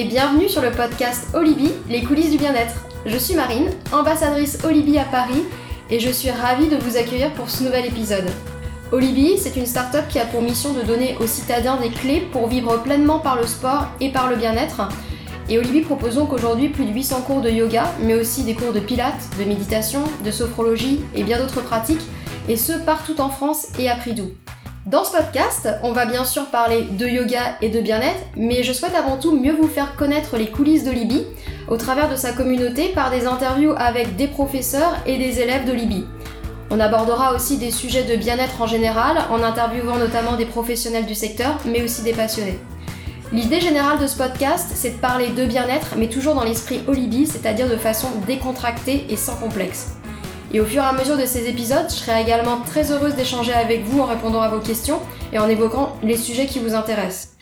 et bienvenue sur le podcast Olibi, les coulisses du bien-être. Je suis Marine, ambassadrice Olibi à Paris et je suis ravie de vous accueillir pour ce nouvel épisode. Olibi, c'est une start-up qui a pour mission de donner aux citadins des clés pour vivre pleinement par le sport et par le bien-être. Et Olibi propose donc aujourd'hui plus de 800 cours de yoga, mais aussi des cours de pilates, de méditation, de sophrologie et bien d'autres pratiques, et ce partout en France et à prix doux. Dans ce podcast, on va bien sûr parler de yoga et de bien-être, mais je souhaite avant tout mieux vous faire connaître les coulisses de Libye au travers de sa communauté par des interviews avec des professeurs et des élèves de Libye. On abordera aussi des sujets de bien-être en général, en interviewant notamment des professionnels du secteur, mais aussi des passionnés. L'idée générale de ce podcast, c'est de parler de bien-être, mais toujours dans l'esprit Olibi, c'est-à-dire de façon décontractée et sans complexe. Et au fur et à mesure de ces épisodes, je serai également très heureuse d'échanger avec vous en répondant à vos questions et en évoquant les sujets qui vous intéressent.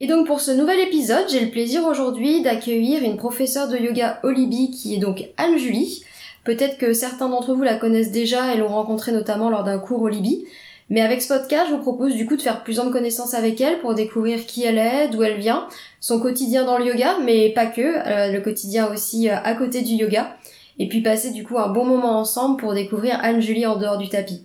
Et donc pour ce nouvel épisode, j'ai le plaisir aujourd'hui d'accueillir une professeure de yoga Olibi qui est donc Anne-Julie. Peut-être que certains d'entre vous la connaissent déjà et l'ont rencontrée notamment lors d'un cours Olibi. Mais avec ce podcast, je vous propose du coup de faire plus de connaissances avec elle pour découvrir qui elle est, d'où elle vient, son quotidien dans le yoga, mais pas que, euh, le quotidien aussi euh, à côté du yoga et puis passer du coup un bon moment ensemble pour découvrir Anne-Julie en dehors du tapis.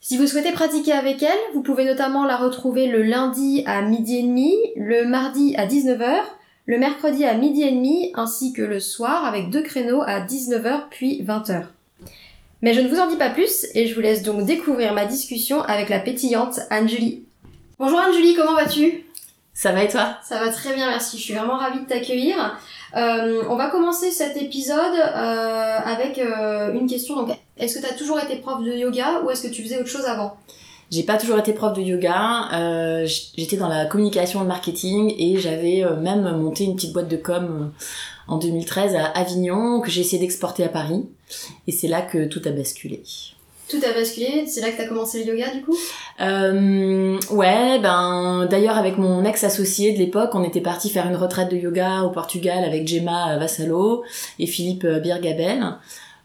Si vous souhaitez pratiquer avec elle, vous pouvez notamment la retrouver le lundi à midi et demi, le mardi à 19h, le mercredi à midi et demi, ainsi que le soir avec deux créneaux à 19h puis 20h. Mais je ne vous en dis pas plus et je vous laisse donc découvrir ma discussion avec la pétillante Anne-Julie. Bonjour Anne-Julie, comment vas-tu? Ça va et toi? Ça va très bien, merci. Je suis vraiment ravie de t'accueillir. Euh, on va commencer cet épisode euh, avec euh, une question. Donc, est-ce que tu as toujours été prof de yoga ou est-ce que tu faisais autre chose avant? J'ai pas toujours été prof de yoga. J'étais dans la communication et le marketing et j'avais même monté une petite boîte de com en 2013 à Avignon que j'ai essayé d'exporter à Paris. Et c'est là que tout a basculé. Tout a basculé, c'est là que t'as commencé le yoga du coup? Euh, Ouais, ben d'ailleurs avec mon ex-associé de l'époque, on était parti faire une retraite de yoga au Portugal avec Gemma Vassalo et Philippe Birgabel.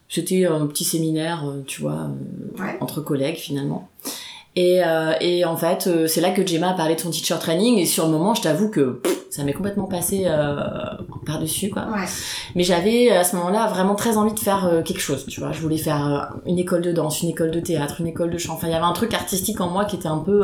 C'était un petit séminaire, euh, tu vois, euh, entre collègues finalement. Et, euh, et en fait, euh, c'est là que Gemma a parlé de son teacher training et sur le moment, je t'avoue que ça m'est complètement passé euh, par-dessus, quoi. Ouais. Mais j'avais à ce moment-là vraiment très envie de faire euh, quelque chose, tu vois. Je voulais faire une école de danse, une école de théâtre, une école de chant. Enfin, il y avait un truc artistique en moi qui était un peu...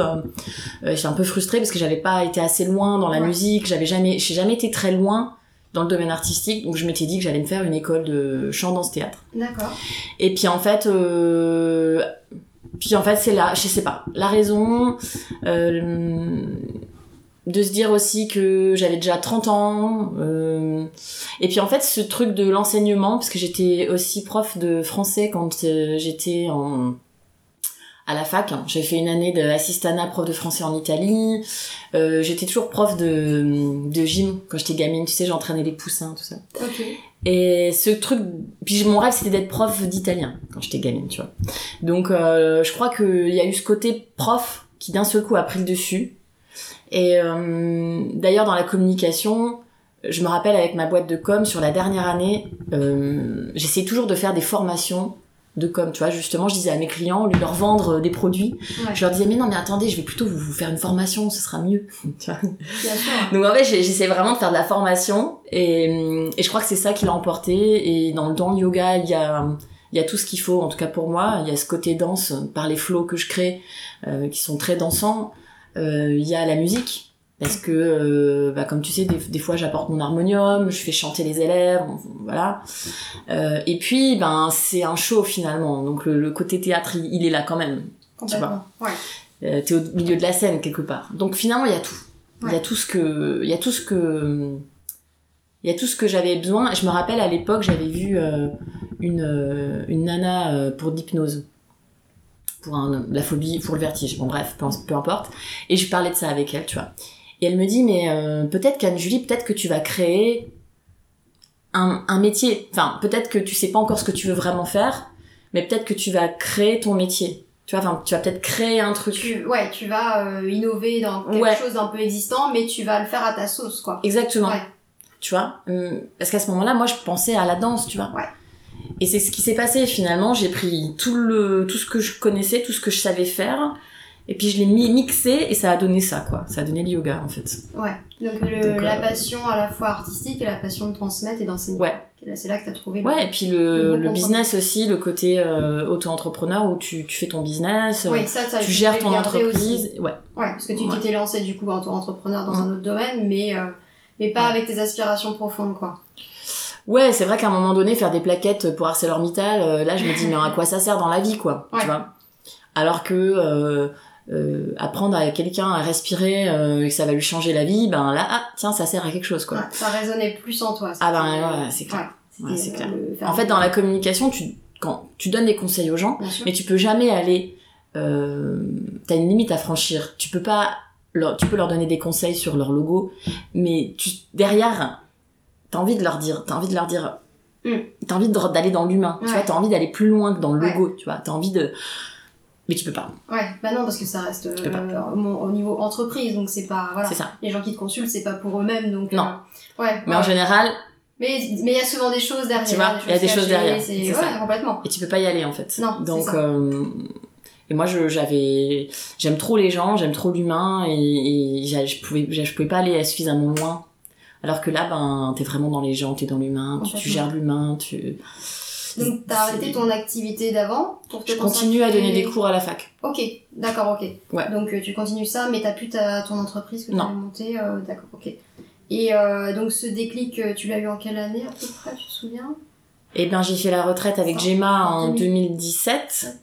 j'étais un peu frustrée parce que j'avais pas été assez loin dans la musique, j'avais jamais... J'ai jamais été très loin dans le domaine artistique, donc je m'étais dit que j'allais me faire une école de chant, danse, théâtre. D'accord. Et puis en fait... Euh, puis en fait, c'est là, je sais pas, la raison euh, de se dire aussi que j'avais déjà 30 ans. Euh, et puis en fait, ce truc de l'enseignement, parce que j'étais aussi prof de français quand euh, j'étais en à la fac. J'ai fait une année d'assistana prof de français en Italie. Euh, j'étais toujours prof de, de gym quand j'étais gamine. Tu sais, j'entraînais les poussins, tout ça. Et ce truc, puis mon rêve c'était d'être prof d'italien quand j'étais gamine, tu vois. Donc euh, je crois qu'il y a eu ce côté prof qui d'un seul coup a pris le dessus. Et euh, d'ailleurs dans la communication, je me rappelle avec ma boîte de com sur la dernière année, euh, j'essayais toujours de faire des formations de com, tu vois, justement, je disais à mes clients, au lieu de leur vendre des produits, je leur disais, mais non, mais attendez, je vais plutôt vous, faire une formation, ce sera mieux, tu vois. Bien sûr. Donc en fait, j'essaie vraiment de faire de la formation, et, et je crois que c'est ça qui l'a emporté, et dans, dans le yoga, il y a, il y a tout ce qu'il faut, en tout cas pour moi, il y a ce côté danse, par les flots que je crée, euh, qui sont très dansants, euh, il y a la musique, parce que euh, bah, comme tu sais des, des fois j'apporte mon harmonium je fais chanter les élèves voilà. Euh, et puis ben c'est un show finalement. Donc le, côté théâtre il, est là quand même. Tu vois. Ouais. euh, t'es au milieu de la scène quelque part. Donc finalement il y a tout. Il y a tout ce que il y a tout ce que il y a tout ce que j'avais besoin. Je me rappelle à l'époque j'avais vu euh, une euh, une nana pour d'hypnose pour un, la phobie pour le vertige bon bref peu, peu importe et je parlais de ça avec elle tu vois et elle me dit, mais euh, peut-être qu'Anne-Julie, peut-être que tu vas créer un, un métier. Enfin, peut-être que tu sais pas encore ce que tu veux vraiment faire, mais peut-être que tu vas créer ton métier. Tu vois, enfin, tu vas peut-être créer un truc. Tu, ouais, tu vas euh, innover dans quelque chose d'un peu existant, mais tu vas le faire à ta sauce, quoi. Exactement. Ouais. Tu vois hum, Parce qu'à ce moment-là, moi, je pensais à la danse, tu vois. Ouais. Et c'est ce qui s'est passé finalement. J'ai pris tout le, tout ce que je connaissais, tout ce que je savais faire, Et puis je l'ai mi- mixé et ça a donné ça, quoi. Ça a donné le yoga, en fait. Ouais. Donc, le- Donc, euh, la passion à la fois artistique et la passion de transmettre et d'enseigner. Ouais. C'est là que t'as trouvé. le- Ouais, et puis le, Le le business aussi, le côté euh, auto-entrepreneur où tu, tu fais ton business, euh, ça, ça, tu gères ton le entreprise. aussi. Ouais. Ouais, parce que tu Ouais. t'étais lancé du coup en tant qu'entrepreneur dans un autre domaine, mais, euh, mais pas Ouais. avec tes aspirations profondes, quoi. Ouais, c'est vrai qu'à un moment donné, faire des plaquettes pour ArcelorMittal, euh, là, je me dis, mais à quoi ça sert dans la vie, quoi Ouais. Tu vois? Alors que euh, euh, apprendre à quelqu'un à respirer euh, et que ça va lui changer la vie, ben là, ah, tiens, ça sert à quelque chose, quoi. Ouais, ça résonnait plus en toi. Ah ben, ouais, c'est clair. Ouais, c'est euh, clair. En fait, dans la communication, tu, quand tu donnes des conseils aux gens, mais tu peux jamais aller. Euh, T'as une limite à franchir. Tu peux pas. Leur, tu peux leur donner des conseils sur leur logo, mais tu, derrière, t'as envie de leur dire, t'as envie de leur dire, Mm. t'as envie d'aller dans l'humain. Tu vois, t'as envie d'aller plus loin que dans le Ouais. logo. Tu vois, t'as envie de, mais tu peux pas. Ouais, bah non, parce que ça reste euh, au, au niveau entreprise, donc c'est pas. Voilà. Ça. Les gens qui te consultent, c'est pas pour eux-mêmes, donc. Non. euh, ouais. Mais ouais. en général, Mais mais il y a souvent des choses derrière. Tu vois, il y a des choses derrière, C'est ouais, ça. complètement. et tu peux pas y aller en fait. Non, Donc, ça. euh, et moi, je, j'avais, j'aime trop les gens, j'aime trop l'humain, et, je pouvais, je pouvais pas aller suffisamment loin. Alors que là, ben, t'es vraiment dans les gens, t'es dans l'humain, tu, tu gères l'humain, tu. Donc t'as arrêté ton activité d'avant pour te Je continue à donner des cours à la fac. Ok, d'accord, ok. Ouais. Donc euh, tu continues ça, mais t'as plus ta, ton entreprise que tu Non. as montée, euh, d'accord, ok. Et euh, donc ce déclic, euh, tu l'as eu en quelle année à peu près, tu te souviens? Et ben, j'ai fait la retraite avec Gemma en en 2000. 2017.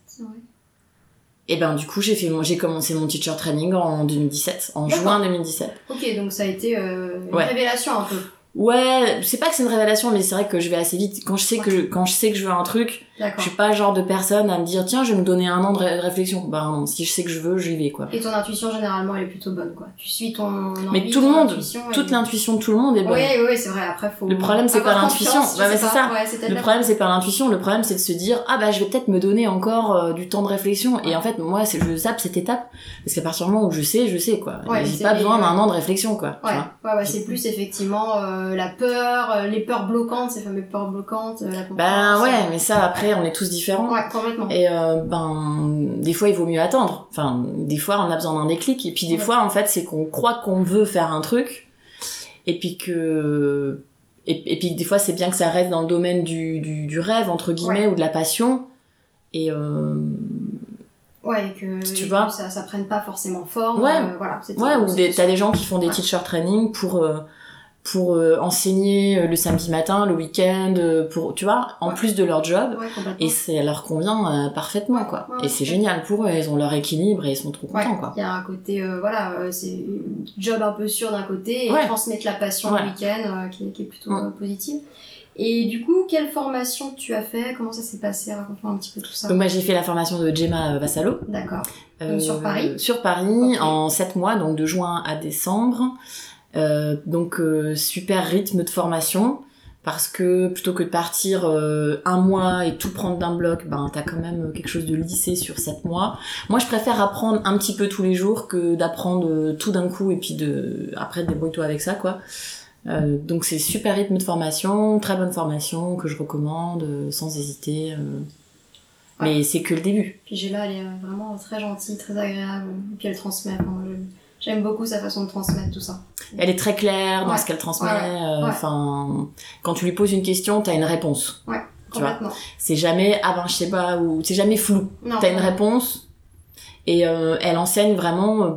Et ben, du coup, j'ai fait mon, j'ai commencé mon teacher training en 2017, en juin 2017. Ok, donc ça a été euh, une Ouais. révélation un peu. Ouais, c'est pas que c'est une révélation, mais c'est vrai que je vais assez vite. Quand je sais que, quand je sais que je veux un truc, Je suis pas le genre de personne à me dire tiens je vais me donner un an de ré- réflexion. Bah non, si je sais que je veux, j'y vais quoi. Et ton intuition généralement elle est plutôt bonne quoi. Tu suis ton envie, Mais tout le monde, Toute l'intuition de tout le monde est bonne. Oui, oui, c'est vrai. Après, faut. Le problème, c'est pas l'intuition. c'est ça. Ouais, Le problème c'est pas l'intuition, le problème c'est de se dire ah bah je vais peut-être me donner encore euh, du temps de réflexion. Et en fait moi c'est je zappe cette étape parce qu'à partir du moment où je sais, je sais quoi. Ouais, J'ai pas besoin d'un an de réflexion quoi. Ouais, ouais, ouais, c'est plus effectivement euh, la peur, euh, les peurs bloquantes, ces fameuses peurs bloquantes, la Ben confiance, ouais, mais ça après on est tous différents. Ouais, complètement. Et euh, ben, des fois, il vaut mieux attendre. Enfin, des fois, on a besoin d'un déclic. Et puis, des Ouais. fois, en fait, c'est qu'on croit qu'on veut faire un truc. Et puis que. Et, et puis, des fois, c'est bien que ça reste dans le domaine du, du, du rêve, entre guillemets, ou de la passion. Et. Euh... Ouais, et que, tu et vois. que ça, ça prenne pas forcément forme. Ouais. euh, voilà, Ouais, ou t'as des gens qui font des teacher training pour. Pour euh, enseigner euh, le samedi matin, le week-end, euh, pour tu vois, en Ouais. plus de leur job, Ouais, et ça leur convient euh, parfaitement quoi. ouais, et c'est génial pour eux, ils ont leur équilibre et ils sont trop contents quoi. il y a un côté, euh, voilà, euh, c'est job un peu sûr d'un côté et transmettre la passion le week-end qui, est- qui est plutôt positive. Et du coup, quelle formation tu as fait? Comment ça s'est passé? Raconte-moi un petit peu tout ça. Donc moi j'ai fait la formation de Gemma Vassalo. D'accord. sur Paris Sur Paris, en 7 mois, donc de juin à décembre. Euh, donc euh, super rythme de formation, parce que plutôt que de partir euh, un mois et tout prendre d'un bloc, ben t'as quand même quelque chose de lissé sur 7 mois. Moi je préfère apprendre un petit peu tous les jours que d'apprendre euh, tout d'un coup et puis de après débrouille-toi avec ça quoi. Euh, donc c'est super rythme de formation, très bonne formation que je recommande euh, sans hésiter. euh. Mais c'est que le début. Puis Géla, elle est vraiment très gentille, très agréable. Et puis elle transmet. Je- J'aime beaucoup sa façon de transmettre tout ça. Elle est très claire dans Ouais. ce qu'elle transmet. Ouais, ouais. euh, Ouais. Enfin, quand tu lui poses une question, t'as une réponse. Tu vois. Complètement. C'est jamais ah ben je sais pas ou c'est jamais flou. Non. T'as une réponse et euh, elle enseigne vraiment. euh,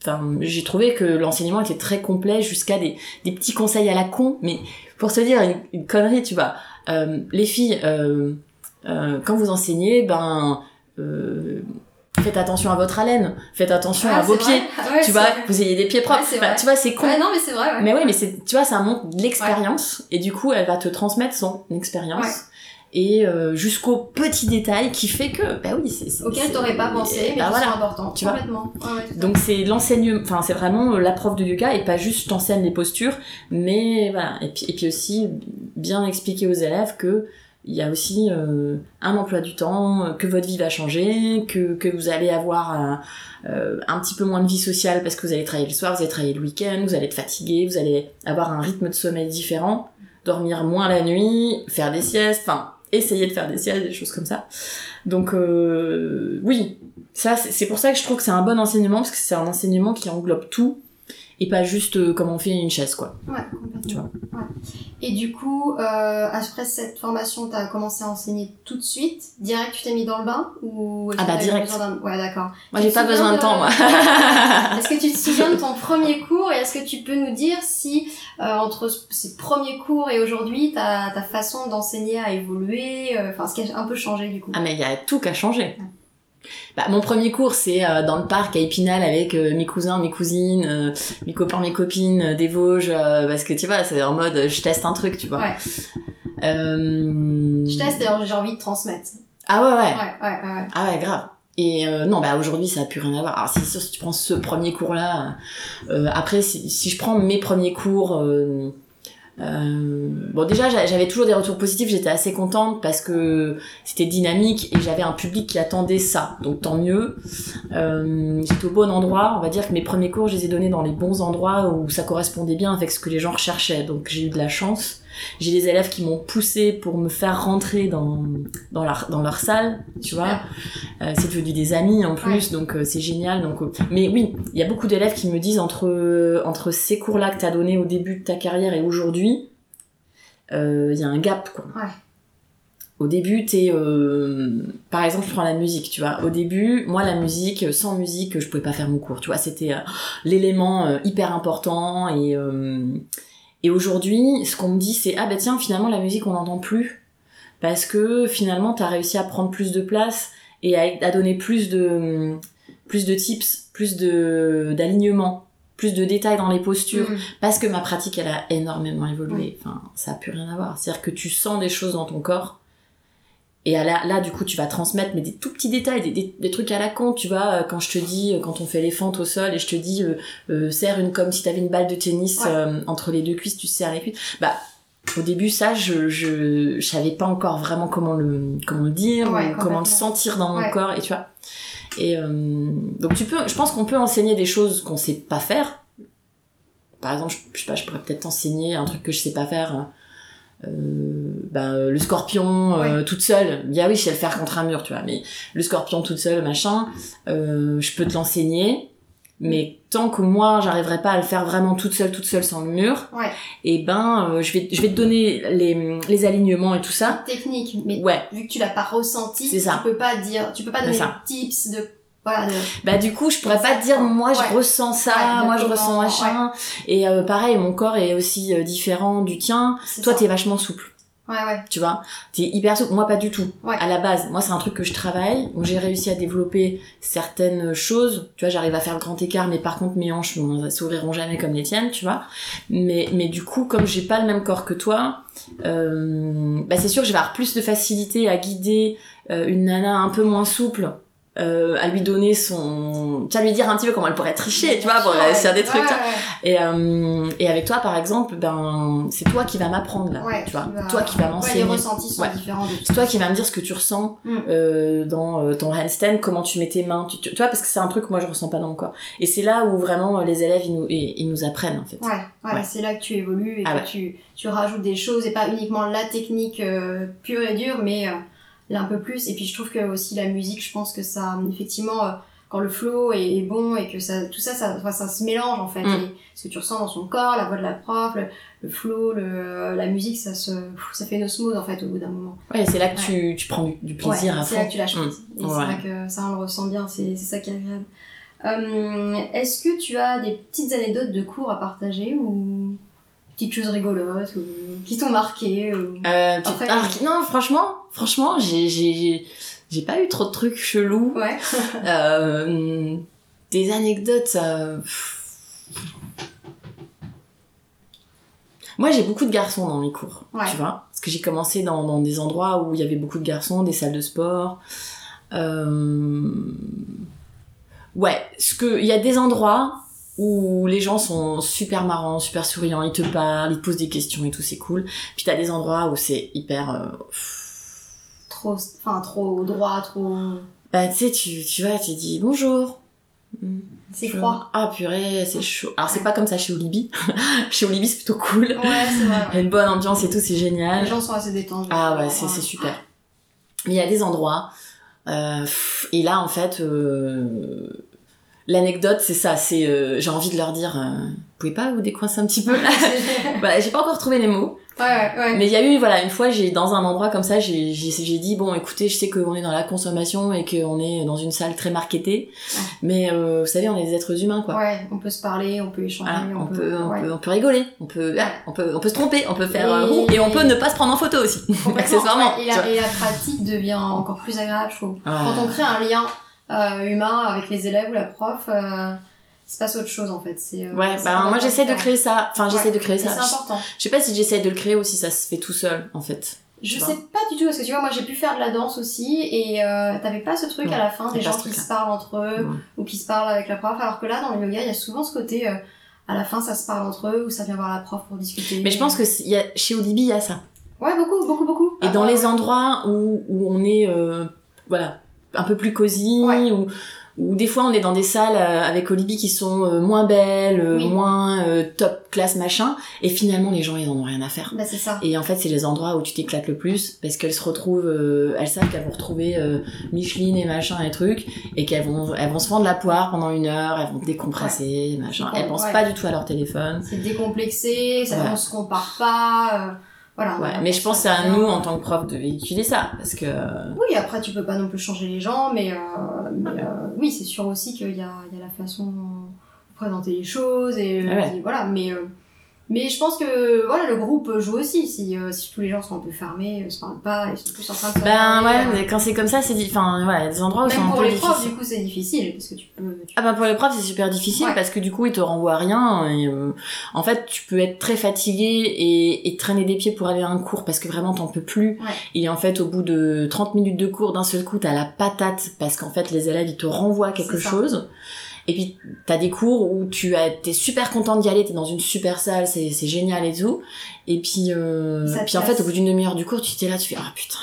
Enfin, j'ai trouvé que l'enseignement était très complet jusqu'à des, des petits conseils à la con. Mais pour te dire une, une connerie, tu vois, euh, les filles, euh, euh, quand vous enseignez, ben euh, faites attention à votre haleine, faites attention Ah, à vos c'est vrai. pieds. Ah ouais, tu vois, vrai. vous ayez des pieds propres. Ouais, Enfin, tu vois, c'est con. Ouais, non, mais c'est vrai, ouais. Mais oui, mais c'est, tu vois, ça montre de l'expérience et du coup, elle va te transmettre son expérience et euh, jusqu'au petit détail qui fait que, bah oui, c'est, Auquel t'aurais pas pensé, mais bah voilà. Tu vois. Complètement. Donc c'est l'enseignement, enfin c'est vraiment la prof de yoga et pas juste je t'enseigne les postures, mais voilà et puis et puis aussi bien expliquer aux élèves que il y a aussi euh, un emploi du temps, euh, que votre vie va changer, que, que vous allez avoir un, euh, un petit peu moins de vie sociale parce que vous allez travailler le soir, vous allez travailler le week-end, vous allez être fatigué, vous allez avoir un rythme de sommeil différent, dormir moins la nuit, faire des siestes, enfin essayer de faire des sièges, des choses comme ça. Donc euh, oui, ça c'est pour ça que je trouve que c'est un bon enseignement parce que c'est un enseignement qui englobe tout et pas juste euh, comment on fait une chaise quoi. Ouais, complètement. Tu vois. Ouais. Et du coup, euh, après cette formation, t'as commencé à enseigner tout de suite Direct, tu t'es mis dans le bain ou Ah bah, direct. Ouais, d'accord. Moi Tu j'ai pas besoin de temps moi. Est-ce que tu te souviens de ton premier cours et est-ce que tu peux nous dire si euh, entre ces premiers cours et aujourd'hui ta, ta façon d'enseigner a évolué, euh, enfin ce qui a un peu changé du coup? Ah mais il y a tout qu'à changer. Bah, mon premier cours c'est euh, dans le parc à Épinal avec euh, mes cousins, mes cousines, euh, mes copains, mes copines des Vosges parce que tu vois c'est en mode je teste un truc tu vois. Ouais. Je teste d'ailleurs j'ai envie de transmettre. Ah ouais ouais. Ouais, ouais, ouais. ouais. Ah ouais, grave. Et euh, non, bah aujourd'hui ça a plus rien à voir. Alors c'est sûr si tu prends ce premier cours là, euh, après si, si je prends mes premiers cours, euh, euh, bon déjà j'a- j'avais toujours des retours positifs, j'étais assez contente parce que c'était dynamique et j'avais un public qui attendait ça, donc tant mieux. Euh, j'étais au bon endroit, on va dire que mes premiers cours je les ai donnés dans les bons endroits où ça correspondait bien avec ce que les gens recherchaient, donc j'ai eu de la chance. J'ai des élèves qui m'ont poussé pour me faire rentrer dans dans leur dans leur salle, tu vois. Euh, c'est devenu des amis en plus, donc euh, c'est génial. Donc, euh, mais oui, il y a beaucoup d'élèves qui me disent entre entre ces cours-là que t'as donné au début de ta carrière et aujourd'hui, euh, il y a un gap quoi. Ouais. Au début, t'es, euh, par exemple, je prends la musique, tu vois. Au début, moi, la musique, sans musique, je pouvais pas faire mon cours, tu vois. C'était euh, l'élément euh, hyper important et et aujourd'hui, ce qu'on me dit, c'est ah bah tiens, finalement, la musique, on n'entend plus parce que finalement, t'as réussi à prendre plus de place et à, à donner plus de plus de tips, plus de d'alignement, plus de détails dans les postures Mm. parce que ma pratique elle a énormément évolué. Enfin, ça a plus rien à voir. C'est-à-dire que tu sens des choses dans ton corps et là, là du coup tu vas transmettre mais des tout petits détails, des, des, des trucs à la con. Tu vois, euh, quand je te dis euh, quand on fait les fentes au sol et je te dis euh, euh, serre une comme si t'avais une balle de tennis Ouais. euh, entre les deux cuisses, tu serres les cuisses. Bah au début, ça, je, je, je savais pas encore vraiment comment le, comment le dire, Ouais, ou comment le sentir dans mon Ouais. corps, et tu vois. Et euh, donc tu peux, je pense qu'on peut enseigner des choses qu'on sait pas faire. Par exemple, je, je sais pas, je pourrais peut-être t'enseigner un truc que je sais pas faire. Euh, euh, le scorpion euh, toute seule. Bien oui, je sais le faire contre un mur, tu vois. Mais le scorpion toute seule, machin, euh, je peux te l'enseigner. Mais tant que moi, j'arriverai pas à le faire vraiment toute seule, toute seule sans le mur, Ouais. et ben, euh, je vais, je vais te donner les, les alignements et tout ça. Technique, mais Ouais. vu que tu l'as pas ressenti, tu peux pas dire, tu peux pas donner ça. de tips de voilà de Bah du coup, je pourrais pas te dire moi je Ouais. ressens ça, Ouais, moi je ressens machin. Et euh, pareil, mon corps est aussi euh, différent du tien. Toi, t'es vachement souple, Ouais, ouais. tu vois? T'es hyper souple. Moi, pas du tout. Ouais. À la base, moi, c'est un truc que je travaille. Donc, j'ai réussi à développer certaines choses. Tu vois, j'arrive à faire le grand écart, mais par contre, mes hanches ne s'ouvriront jamais comme les tiennes, tu vois. Mais, mais du coup, comme j'ai pas le même corps que toi, euh, bah, c'est sûr que je vais avoir plus de facilité à guider euh, une nana un peu moins souple. Euh, à lui donner son tu vois lui dire un petit peu comment elle pourrait tricher tu vois pour réussir des ouais, trucs ouais, et euh, et avec toi par exemple ben c'est toi qui vas m'apprendre là Ouais, tu vois. vas- toi qui vas m'enseigner. les ressentis sont différents c'est toi qui vas me dire ce que tu ressens Mm. euh, dans euh, ton handstand, comment tu mets tes mains, tu, tu, tu vois, parce que c'est un truc que moi je ressens pas dans mon corps. Et c'est là où vraiment euh, les élèves ils nous, ils, ils nous apprennent en fait. Ouais, c'est là que tu évolues et Ah que tu, tu rajoutes des choses et pas uniquement la technique euh, pure et dure, mais euh, là un peu plus. Et puis je trouve que aussi la musique, je pense que ça, effectivement, euh, quand le flow est, bon et que ça, tout ça, ça, enfin, ça se mélange en fait. Mm. Et ce que tu ressens dans son corps, la voix de la prof, le, le flow, le, la musique, ça se, ça fait une osmose en fait au bout d'un moment. Ouais, c'est là que tu, tu prends du, plaisir Ouais, à c'est fond. là que tu lâches Mm. prise. Et Ouais. c'est vrai que ça, on le ressent bien, c'est c'est ça qui est agréable. Euh, Est-ce que tu as des petites anecdotes de cours à partager ou petites choses rigolotes ou qui t'ont marqué ou... Euh, tu- Après- alors, non, franchement, franchement, j'ai, j'ai, j'ai- j'ai pas eu trop de trucs chelous. Ouais. Euh, des anecdotes. euh, Moi, j'ai beaucoup de garçons dans mes cours, Ouais. tu vois. Parce que j'ai commencé dans, dans des endroits où il y avait beaucoup de garçons, des salles de sport. Euh... Ouais, ce que il y a des endroits où les gens sont super marrants, super souriants, ils te parlent, ils te posent des questions et tout, c'est cool. Puis t'as des endroits où c'est hyper euh, Trop, enfin, trop droit, trop. bah, tu sais, tu, tu vas, tu dis bonjour. C'est Je- froid. Ah purée, c'est chaud. Alors c'est pas comme ça chez Olibi. chez Olibi c'est plutôt cool. Ouais, c'est vrai. Il y a une bonne ambiance et tout, c'est Les génial. gens sont assez détendus. Ah ouais, c'est c'est super. Mais il y a des endroits. euh, et là en fait, euh, l'anecdote c'est ça. C'est euh, j'ai envie de leur dire, euh, vous pouvez pas vous décoincer un petit peu? Là Bah, j'ai pas encore trouvé les mots. ouais, ouais. Mais il y a eu, voilà, une fois, j'ai dans un endroit comme ça, j'ai j'ai dit, bon, écoutez, je sais qu'on est dans la consommation et qu'on est dans une salle très marketée, Ouais. mais euh, vous savez, on est des êtres humains, quoi. Ouais, on peut se parler, on peut échanger, Voilà, on, peut, on, ouais. peut, on peut rigoler, on peut, ah, on peut, on peut se tromper, on peut faire euh, Et- roux, et on peut ne pas se prendre en photo aussi, accessoirement. et, la, et la pratique devient encore plus agréable, je trouve. Ouais. Quand on crée un lien euh, humain avec les élèves ou la prof, euh, il se passe autre chose en fait. C'est, euh, Ouais, bah moi j'essaie de créer ça, enfin j'essaie Ouais, de créer ça. C'est important. Je sais pas si j'essaie de le créer ou si ça se fait tout seul, en fait. Je sais pas du tout, parce que tu vois, moi j'ai pu faire de la danse aussi, et euh, t'avais pas ce truc à la fin, des gens qui se parlent entre eux, Ouais. ou qui se parlent avec la prof, alors que là, dans le yoga, il y a souvent ce côté, euh, à la fin, ça se parle entre eux, ou ça vient voir la prof pour discuter. Mais je pense que y a, chez Olibi, il y a ça. Ouais, beaucoup, beaucoup, beaucoup. Et Ah, dans ouais, les endroits où, où on est, euh, voilà, un peu plus cosy, Ouais. ou ou des fois on est dans des salles euh, avec Olibi qui sont euh, moins belles, euh, Oui. moins euh, top classe machin, et finalement les gens ils en ont rien à faire. Bah, c'est ça. Et en fait c'est les endroits où tu t'éclates le plus parce qu'elles se retrouvent, euh, elles savent qu'elles vont retrouver euh, Micheline et machin et trucs, et qu'elles vont, elles vont se vendre la poire pendant une heure, elles vont décompresser, machin. Elles pensent ouais. pas du tout à leur téléphone. C'est décomplexé, ça, Ouais. on se compare pas. euh, voilà. Ouais, on- mais je pense que c'est à nous en tant que prof de véhiculer ça parce que Oui, après tu peux pas non plus changer les gens, mais, euh, mais, euh, oui, c'est sûr aussi qu'il y a, il y a la façon de présenter les choses et, euh, Ah ouais. voilà. Mais euh, mais je pense que voilà, le groupe joue aussi. Si, euh, si tous les gens sont un peu fermés, euh, se parlent pas, ils sont plus en train de Ben ouais, euh, mais quand c'est comme ça, c'est enfin ouais, des endroits où c'est un pour peu les profs, difficile. du coup, c'est difficile parce que tu peux. tu- Ah ben pour les profs c'est super difficile Ouais. parce que du coup ils te renvoient à rien et euh, en fait tu peux être très fatigué et, et traîner des pieds pour aller à un cours parce que vraiment t'en peux plus Ouais. et en fait au bout de 30 minutes de cours d'un seul coup t'as la patate parce qu'en fait les élèves ils te renvoient quelque C'est ça. Et puis t'as des cours où tu as t'es super content d'y aller t'es dans une super salle c'est c'est génial et tout et puis euh, puis en fait au bout d'une demi-heure du cours tu t'es là tu fais ah putain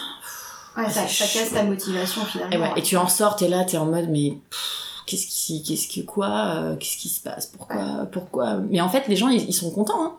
Ouais, ça, casse ta motivation finalement. et, ouais, et tu en sors, t'es là, t'es en mode, mais qu'est-ce qui, qu'est-ce qui, quoi, euh, qu'est-ce qui se passe, pourquoi, pourquoi? Mais en fait, les gens, ils, ils sont contents, hein.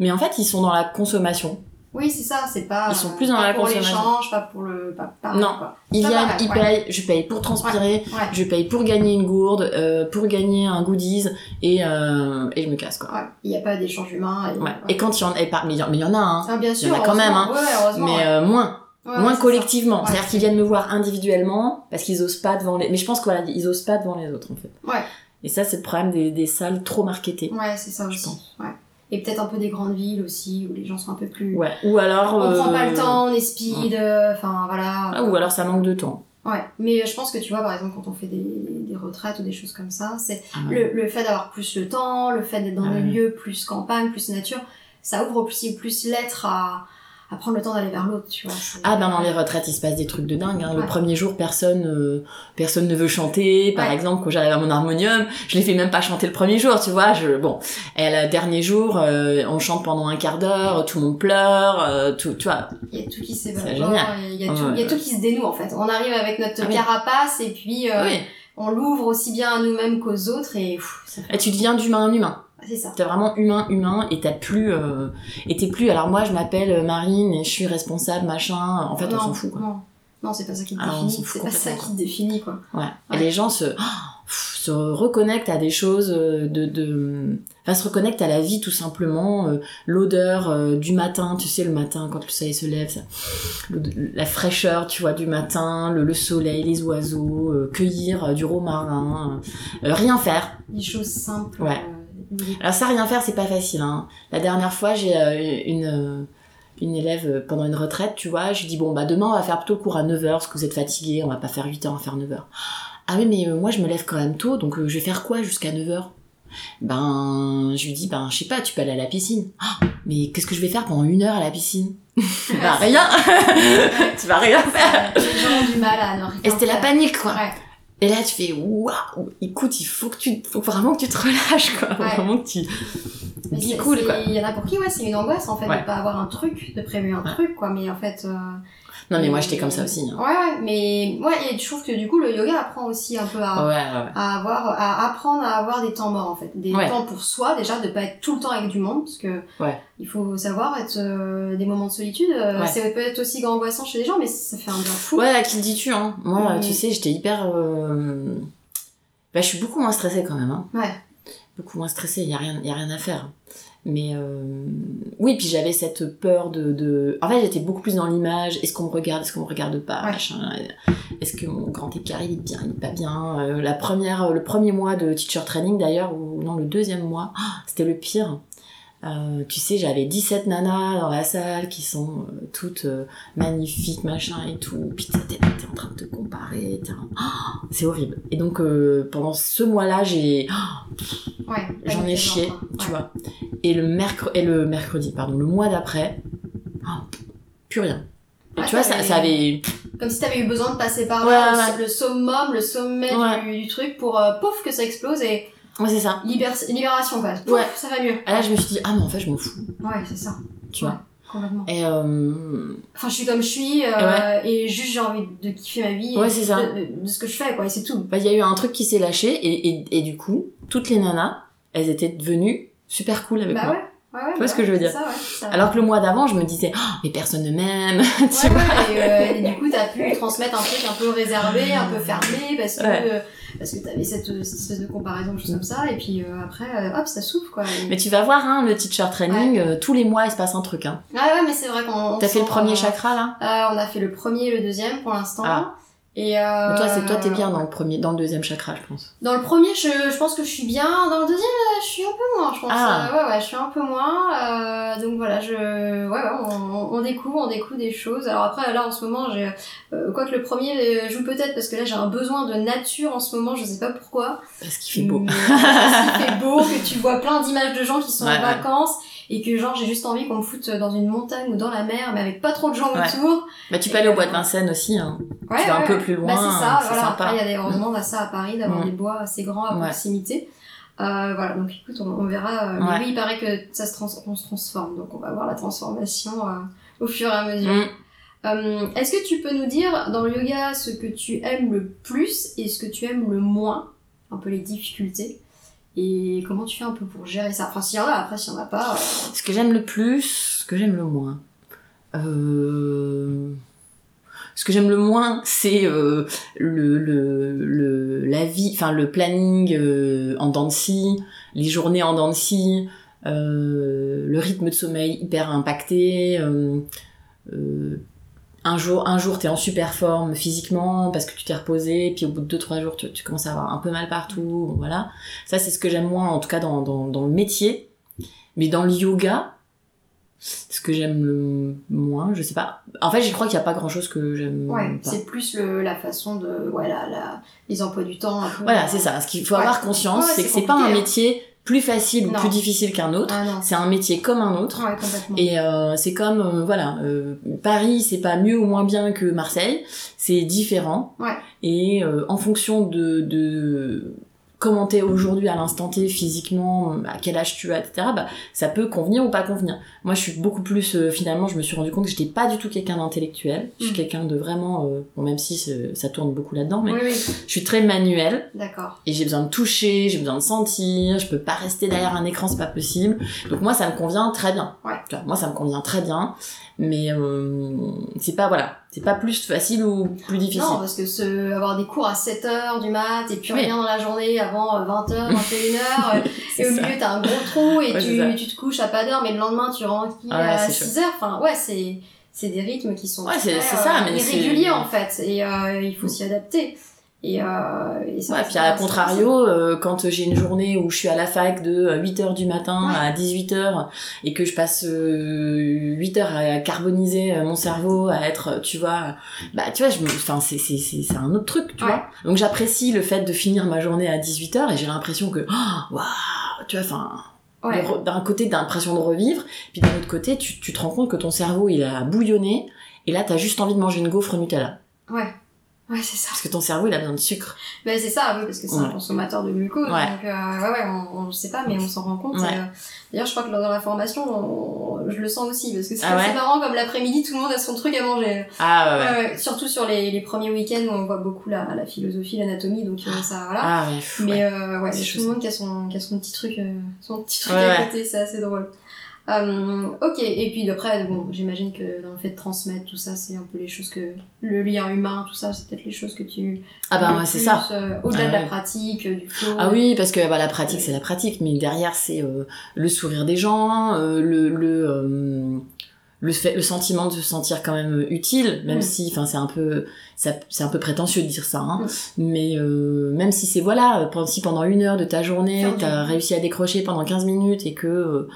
Mais en fait, ils sont dans la consommation. Oui, c'est ça, c'est pas. Ils sont plus dans pas la pour l'échange, pas pour le. Pas, pas- Non. quoi. Ils ouais. payent, je paye pour transpirer, Ouais. je paye pour gagner une gourde, euh, pour gagner un goodies, et, euh, et je me casse, quoi. Il n'y a pas d'échange humain. Et, quand il y en a, mais il y en il y a, hein. Ah, bien sûr. en a quand même, hein. Mais euh, moins, Ouais, moins collectivement. Ouais, C'est-à-dire c'est qu'ils viennent me voir individuellement, parce qu'ils osent pas devant les, mais je pense que voilà, ils osent pas devant les autres, en fait. Ouais. Et ça, c'est le problème des, des salles trop marketées. Ouais, c'est ça Je aussi. pense. Ouais. Et peut-être un peu des grandes villes aussi, où les gens sont un peu plus. Ouais. Ou alors. On prend pas euh, le temps, on est speed, euh, enfin voilà. ah, ou alors ça manque de temps. Ouais, mais euh, je pense que tu vois, par exemple, quand on fait des, des retraites ou des choses comme ça, c'est Ah ouais. le, le fait d'avoir plus le temps, le fait d'être dans Ah des ouais. lieux plus campagne, plus nature, ça ouvre aussi plus l'être à, à prendre le temps d'aller vers l'autre, tu vois. Ah ben dans les retraites il se passe des trucs de dingue. Hein. Le premier jour personne euh, personne ne veut chanter. Par Ouais. exemple quand j'arrive à mon harmonium, je les fais même pas chanter le premier jour, tu vois. Je bon et le dernier jour euh, on chante pendant un quart d'heure, tout le monde pleure, euh, tout tu vois. Il y a tout qui s'évapore, il y, a tout- il y a tout qui se dénoue en fait. On arrive avec notre Ah oui. carapace et puis Oui. on l'ouvre aussi bien à nous-mêmes qu'aux autres et pff, Et tu deviens d'humain en humain. C'est ça. T'es vraiment humain humain et t'as plus euh, et t'es plus. Alors moi je m'appelle Marine et je suis responsable machin. En fait on non, s'en fout. Quoi. Non, non c'est pas ça qui te Ah, on définit. C'est pas ça qui te définit quoi. Ouais. Et les gens se, se reconnectent à des choses de, de, enfin, se reconnectent à la vie tout simplement. euh, L'odeur euh, du matin, tu sais, le matin quand le soleil se lève, ça, la fraîcheur, tu vois, du matin, le, le soleil, les oiseaux, euh, cueillir euh, du romarin, euh, rien faire. Des choses simples. Ouais. Alors ça, rien faire, c'est pas facile. Hein. La dernière fois, j'ai euh, une, euh, une élève euh, pendant une retraite, tu vois, je lui dis, bon, bah demain, on va faire plutôt le cours à 9h, parce que vous êtes fatigué, on va pas faire 8h, on va faire 9h. Ah oui, mais moi, je me lève quand même tôt, donc je vais faire quoi jusqu'à 9h Ben, je lui dis, ben, je sais pas, tu peux aller à la piscine. Ah, mais qu'est-ce que je vais faire pendant une heure à la piscine? Bah rien Tu vas rien faire ont du mal à ne rien Et c'était la panique, quoi. Ouais. Et là, tu fais waouh, écoute, il faut que tu, faut vraiment que tu te relâches, quoi. Ouais. Vraiment que tu. Be cool, quoi. Il y en a pour qui, ouais, c'est une angoisse en fait Ouais. de pas avoir un truc, de prévu un Ouais. truc, quoi. Mais en fait. euh, Non, mais moi, j'étais comme ça aussi. hein. Ouais, mais ouais, et je trouve que du coup, le yoga apprend aussi un peu à, Ouais, ouais, ouais. à avoir, à apprendre à avoir des temps morts en fait, des Ouais. temps pour soi déjà, de pas être tout le temps avec du monde, parce que il faut savoir être euh, des moments de solitude. euh. C'est peut-être aussi angoissant chez les gens, mais ça fait un bien fou. Ouais, à qui le dis-tu, hein Moi, Mm. tu sais, j'étais hyper. euh, Bah, je suis beaucoup moins stressée quand même, hein. Ouais. Beaucoup moins stressée, il y a rien, y a rien à faire. Mais euh, oui, puis j'avais cette peur de, de... En fait, j'étais beaucoup plus dans l'image. Est-ce qu'on me regarde Est-ce qu'on me regarde pas Ouais. machin. Est-ce que mon grand écart il est bien Il est pas bien Euh, La première, le premier mois de teacher training d'ailleurs, ou non le deuxième mois, ah, c'était le pire. Euh, tu sais, j'avais 17 nanas dans la salle qui sont euh, toutes euh, magnifiques, machin et tout. Puis t'es en train de te comparer. Ah, c'est horrible. Et donc, pendant ce mois-là, j'ai Ouais. J'en ai chié, ouais. tu vois. Et le, mercre... et le mercredi, pardon, le mois d'après, oh, plus rien. Et tu vois, ça, avait... Comme si t'avais eu besoin de passer par Ouais, là, ouais. le, summum, le sommet du, du truc pour pouf que ça explose et Ouais, c'est ça. libér- libération quoi. Pouf, Ouais. ça va mieux. Et là, je me suis dit, ah, mais en fait, je m'en fous, Ouais, c'est ça. tu Ouais. vois. Complètement. Et euh... Enfin, je suis comme je suis, euh, et juste j'ai envie de kiffer ma vie. Ouais, c'est ça. De, de ce que je fais, quoi, et c'est tout. bah, il y a eu un truc qui s'est lâché, et, et, et du coup, toutes les nanas, elles étaient devenues super cool avec Bah moi. ouais. Ouais, ouais, Tu vois bah ce que ouais, je veux dire ça, ouais, ça- Alors que le mois d'avant, je me disais, oh, mais personne ne m'aime, tu vois. et, euh, et du coup, t'as pu transmettre un truc un peu réservé, un peu fermé, parce que, euh, parce que t'avais cette, cette espèce de comparaison, choses comme ça, et puis euh, après, euh, hop, ça souffle, quoi. Et- Mais tu vas voir, hein, le teacher training, euh, tous les mois, il se passe un truc, hein. Ouais, ouais, mais c'est vrai qu'on. on T'as fait le premier euh, chakra, là? Euh, On a fait le premier et le deuxième pour l'instant. Ah. Et euh, Mais toi, c'est toi, t'es bien dans le premier, dans le deuxième chakra, je pense. Dans le premier, je, je pense que je suis bien. Dans le deuxième, euh, je suis un peu moins, je pense. Ah. Euh, ouais, ouais, je suis un peu moins. Euh, donc voilà, je, ouais, ouais, on, on découvre, on découvre des choses. Alors après, là, en ce moment, j'ai, euh, quoique le premier joue peut-être parce que là, j'ai un besoin de nature en ce moment, je sais pas pourquoi. Parce qu'il fait beau. Mais, parce qu'il fait beau, que tu vois plein d'images de gens qui sont Ouais, en vacances. Et que genre j'ai juste envie qu'on me foute dans une montagne ou dans la mer mais avec pas trop de gens Ouais. autour. Bah, tu peux aller au bois de Vincennes aussi, hein. Ouais, vas un peu plus loin, Bah, c'est ça, c'est voilà. sympa. Après, il y a des, heureusement, on a ça à Paris, d'avoir Mm. des bois assez grands à proximité. Euh, voilà, donc écoute, on, on verra. euh, mais oui, il paraît que ça se, trans on se transforme, donc on va voir la transformation euh, au fur et à mesure. Mm. Euh, Est-ce que tu peux nous dire dans le yoga ce que tu aimes le plus et ce que tu aimes le moins? Un peu les difficultés et comment tu fais un peu pour gérer ça? Enfin, s'il y en a, après, s'il y en a pas. euh, Ce que j'aime le plus, ce que j'aime le moins. Euh... Ce que j'aime le moins, c'est euh, le, le, le, la vie, enfin le planning euh, en dents de les journées en dents de euh, le rythme de sommeil hyper impacté. euh, un jour, un jour, t'es en super forme physiquement parce que tu t'es reposé, puis au bout de deux trois jours, tu, tu commences à avoir un peu mal partout. bon, Voilà, ça c'est ce que j'aime moins, en tout cas dans, dans, dans le métier. Mais dans le yoga, ce que j'aime le moins, je sais pas. En fait, j'y crois qu'il n'y a pas grand chose que j'aime Ouais, c'est plus le, la façon de. Ouais, la, les emplois du temps. Un peu, Voilà, c'est ça. Ce qu'il faut Ouais. avoir conscience, Ouais, c'est que c'est pas un hein. métier plus facile ou Non. plus difficile qu'un autre. Ah. C'est un métier comme un autre. Ouais. Et euh, c'est comme, euh, voilà, euh, Paris, c'est pas mieux ou moins bien que Marseille, c'est différent. Ouais. Et euh, en fonction de, de comment t'es aujourd'hui à l'instant T, physiquement, à quel âge tu as, etc., bah, ça peut convenir ou pas convenir. Moi, je suis beaucoup plus, euh, finalement, je me suis rendu compte que j'étais pas du tout quelqu'un d'intellectuel. Je suis Mm. quelqu'un de vraiment, euh, bon, même si ça tourne beaucoup là-dedans, mais Oui, oui, je suis très manuel d'accord. et j'ai besoin de toucher, j'ai besoin de sentir, je peux pas rester derrière un écran, c'est pas possible. Donc moi ça me convient très bien. Ouais. Moi ça me convient très bien, mais euh, c'est pas voilà, c'est pas plus facile ou plus difficile. Non, parce que ce, avoir des cours à 7h du mat et puis Oui. rien dans la journée avant euh, 20h, 21h, et C'est au ça. milieu t'as un gros trou et Ouais, tu, tu te couches à pas d'heure, mais le lendemain tu rentres Ah à c'est chaud. 6h. Enfin, ouais, c'est, c'est des rythmes qui sont Ouais, c'est- ça, euh, mais irréguliers en fait, et euh, il faut s'y adapter. Et, euh, et ça, Ouais, puis à contrario, euh, quand j'ai une journée où je suis à la fac de 8h du matin Ouais. à 18h et que je passe euh, 8 heures à carboniser euh, mon cerveau, à être, tu vois, bah tu vois, je me, enfin c'est c'est c'est c'est un autre truc, tu Ouais. vois. Donc j'apprécie le fait de finir ma journée à 18h et j'ai l'impression que oh, waouh, tu vois, enfin Ouais. d'un côté t'as l'impression de revivre, puis d'un autre côté tu, tu te rends compte que ton cerveau il a bouillonné et là t'as juste envie de manger une gaufre Nutella. Ouais. Ouais, c'est ça. Parce que ton cerveau, il a besoin de sucre. Ben, c'est ça, oui, parce que c'est un consommateur de glucose. Ouais. Donc, euh, ouais, ouais, on, on le sait pas, mais on s'en rend compte. Ouais. euh, D'ailleurs, je crois que dans la formation, on- je le sens aussi, parce que c'est Ah assez marrant, comme l'après-midi, tout le monde a son truc à manger. Ah ouais, ouais, surtout sur les, les premiers week-ends où on voit beaucoup la, la philosophie, l'anatomie, donc euh, ça, voilà. Ah ouais. pff, Mais ouais. euh, ouais, C'est tout le monde qui a son, qui a son petit truc, euh, son petit truc à côté, c'est assez drôle. Euh, ok, et puis après, bon, j'imagine que dans le fait de transmettre tout ça, c'est un peu les choses que le lien humain, tout ça, c'est peut-être les choses que tu. Ah bah ouais, c'est ça. euh, Au-delà Ah de la ouais. pratique, euh, du flow. Ah oui, parce que bah, la pratique, c'est la pratique, mais derrière, c'est euh, le sourire des gens, euh, le, le, euh, le, fait, le sentiment de se sentir quand même utile, même si, enfin, c'est un peu, ça- c'est un peu prétentieux de dire ça, hein, mais euh, même si c'est voilà, euh, si pendant une heure de ta journée, t'as réussi à décrocher pendant 15 minutes et que euh,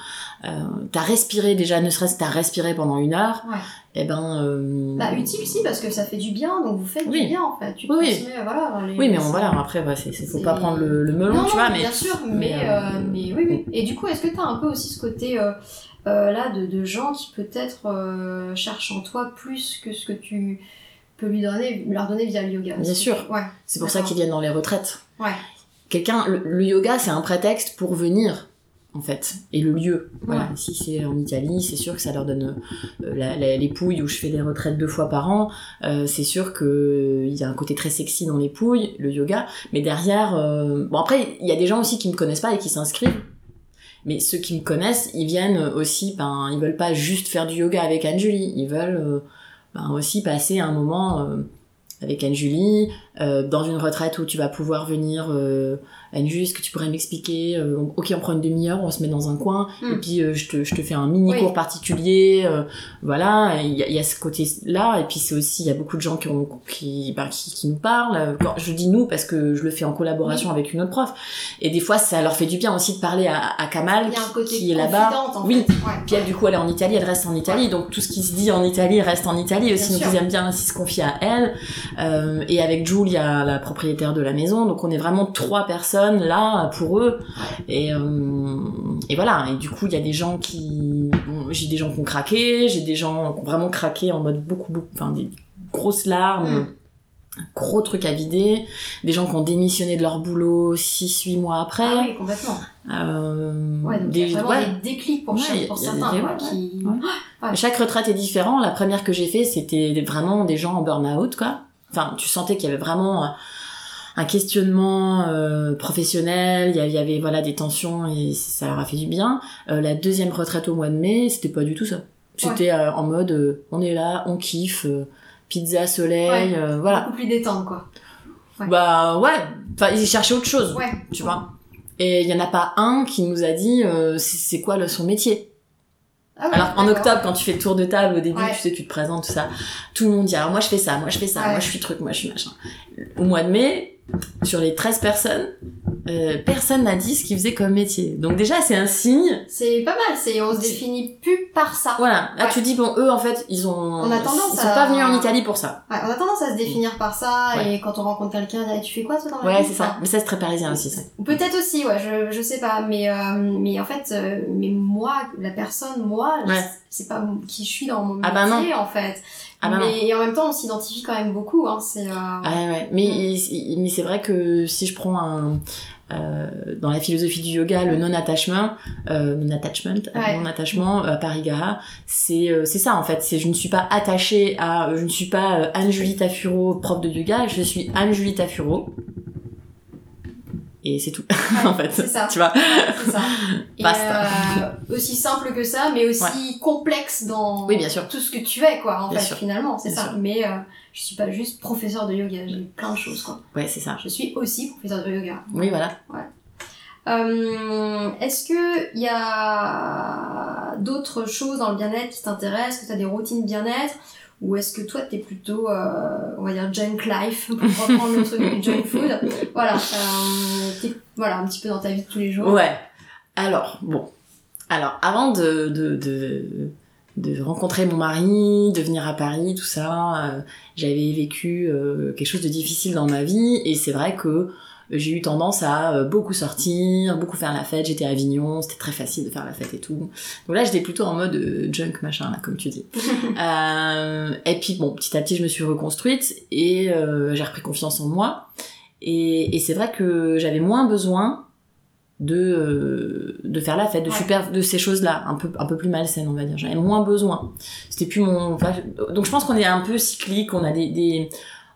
euh, t'as respiré déjà, ne serait-ce que t'as respiré pendant une heure, Ouais. et ben. euh, Bah, utile, si, parce que ça fait du bien, donc vous faites Oui. du bien, en fait. Tu Oui, oui. transmets, voilà. les- Oui, mais on, voilà, après, ouais, c'est, faut pas prendre le, le melon, non, tu vois, mais. bien sûr, mais, mais, euh, euh, mais oui, oui. Et du coup, est-ce que tu as un peu aussi ce côté euh, là de, de gens qui peut-être euh, cherchent en toi plus que ce que tu peux lui donner, leur donner via le yoga Bien sûr. Ouais. C'est pour ça qu'ils viennent dans les retraites. Ouais. Quelqu'un, le, le yoga, c'est un prétexte pour venir, en fait, et le lieu. Voilà. Ouais. Si c'est en Italie, c'est sûr que ça leur donne euh, la- la- les pouilles où je fais des retraites deux fois par an. Euh, c'est sûr que euh, il y a un côté très sexy dans les pouilles, le yoga. Mais derrière, bon après, il y a des gens aussi qui me connaissent pas et qui s'inscrivent. Mais ceux qui me connaissent, ils viennent aussi, ben, ils veulent pas juste faire du yoga avec Anne-Julie, ils veulent euh, ben, aussi passer un moment euh, avec Anne-Julie, euh, dans une retraite où tu vas pouvoir venir, euh, Anne-Julie, est-ce que tu pourrais m'expliquer euh, Ok, on prend une demi-heure, on se met dans un coin, Mm. et puis euh, je, te, je te fais un mini Oui. cours particulier, euh, voilà, il y, a- il y a ce côté-là, et puis c'est aussi, il y a beaucoup de gens qui, ont, qui, qui, qui nous parlent, Quand je dis nous parce que je le fais en collaboration avec une autre prof, et des fois ça leur fait du bien aussi de parler à, à Kamal, qui est là-bas. Oui. fait. Ouais. puis elle, du coup, elle est en Italie, elle reste en Italie, donc tout ce qui se dit en Italie reste en Italie aussi. Bien donc sûr. ils aiment bien aussi se confier à elle. Et avec Jules, il y a la propriétaire de la maison, donc on est vraiment trois personnes là pour eux. Et, euh, et voilà. Et du coup, il y a des gens qui, bon, j'ai des gens qui ont craqué, j'ai des gens qui ont vraiment craqué en mode beaucoup, beaucoup, enfin des grosses larmes. Mm. un Gros truc à vider, des gens qui ont démissionné de leur boulot 6-8 mois après. Ah oui, complètement. Euh, Ouais, donc des- il y a vraiment ouais. des déclics pour, Ouais, chaque- pour certains, des- ouais, qui... Chaque retraite est différent. La première que j'ai fait, c'était vraiment des gens en burn-out, quoi. Enfin, tu sentais qu'il y avait vraiment euh, un questionnement euh, professionnel. Il y avait, il y avait, voilà des tensions et ça leur a fait du bien. Euh, la deuxième retraite au mois de mai, c'était pas du tout ça. C'était euh, en mode, euh, on est là, on kiffe, euh, pizza, soleil, Ouais. euh, voilà. Beaucoup plus détente, quoi. Ouais. Bah ouais. Enfin, ils cherchaient autre chose, Ouais. tu vois. Et il y en a pas un qui nous a dit, euh, c'est quoi le, son métier. Ah ouais, Alors en octobre, quand tu fais le tour de table au début, Ouais. tu sais, tu te présentes tout ça. Tout le monde dit alors moi je fais ça, moi je fais ça, Ouais. moi je suis truc, moi je suis machin. Au mois de mai, sur les 13 personnes, euh, personne n'a dit ce qu'ils faisaient comme métier. Donc déjà c'est un signe. C'est pas mal, c'est on se définit plus par ça. Voilà, là Ouais. tu dis bon eux en fait ils ont On a tendance ils sont à- pas venus en Italie pour ça. Ouais, on a tendance à se définir par ça, Ouais. et quand on rencontre quelqu'un, dit, tu fais quoi toi dans la Ouais, c'est ça. Mais ça c'est très parisien aussi ça. Peut-être aussi, ouais, je, je sais pas, mais, euh, mais en fait, euh, mais moi, la personne, moi, c'est pas qui je suis dans mon Ah bah métier, en fait. Ah bah non. mais et en même temps, on s'identifie quand même beaucoup, hein, c'est... euh, Ah ouais, ouais. Mais, il- mais c'est vrai que si je prends un, euh, dans la philosophie du yoga, le non-attachment, euh, non-attachment, euh, Ouais. non-attachement, euh, Parigaha, c'est euh, c'est ça en fait. C'est je ne suis pas attachée à, je ne suis pas euh, Anne-Julie Tafuro, prof de yoga, je suis Anne-Julie Tafuro. Et c'est tout, en fait. c'est ça. Tu vois c'est ça. Et, Basta. euh, aussi simple que ça, mais aussi complexe dans Oui, bien sûr. tout ce que tu es, quoi, en Bien fait, sûr. finalement, c'est ça. sûr. Mais euh, je suis pas juste professeur de yoga, j'ai plein de choses, quoi. Ouais, c'est ça. Je suis aussi professeur de yoga. Oui, voilà. Euh, Est-ce que il y a d'autres choses dans le bien-être qui t'intéressent que tu as des routines bien-être? Ou est-ce que toi, t'es plutôt, euh, on va dire, junk life, pour reprendre le truc du junk food Voilà, euh, voilà, un petit peu dans ta vie de tous les jours. Ouais. Alors, bon. Alors, avant de, de, de, de rencontrer mon mari, de venir à Paris, tout ça, euh, j'avais vécu euh, quelque chose de difficile dans ma vie et c'est vrai que j'ai eu tendance à euh, beaucoup sortir, beaucoup faire la fête. J'étais à Avignon, c'était très facile de faire la fête et tout. Donc là, j'étais plutôt en mode euh, junk machin, là, comme tu dis. euh, et puis bon, petit à petit, je me suis reconstruite et euh, j'ai repris confiance en moi. Et, et c'est vrai que j'avais moins besoin de euh, de faire la fête, de Ouais. super, de ces choses-là, un peu un peu plus malsaines, on va dire. J'avais moins besoin. C'était plus mon. enfin, donc je pense qu'on est un peu cyclique. On a des, des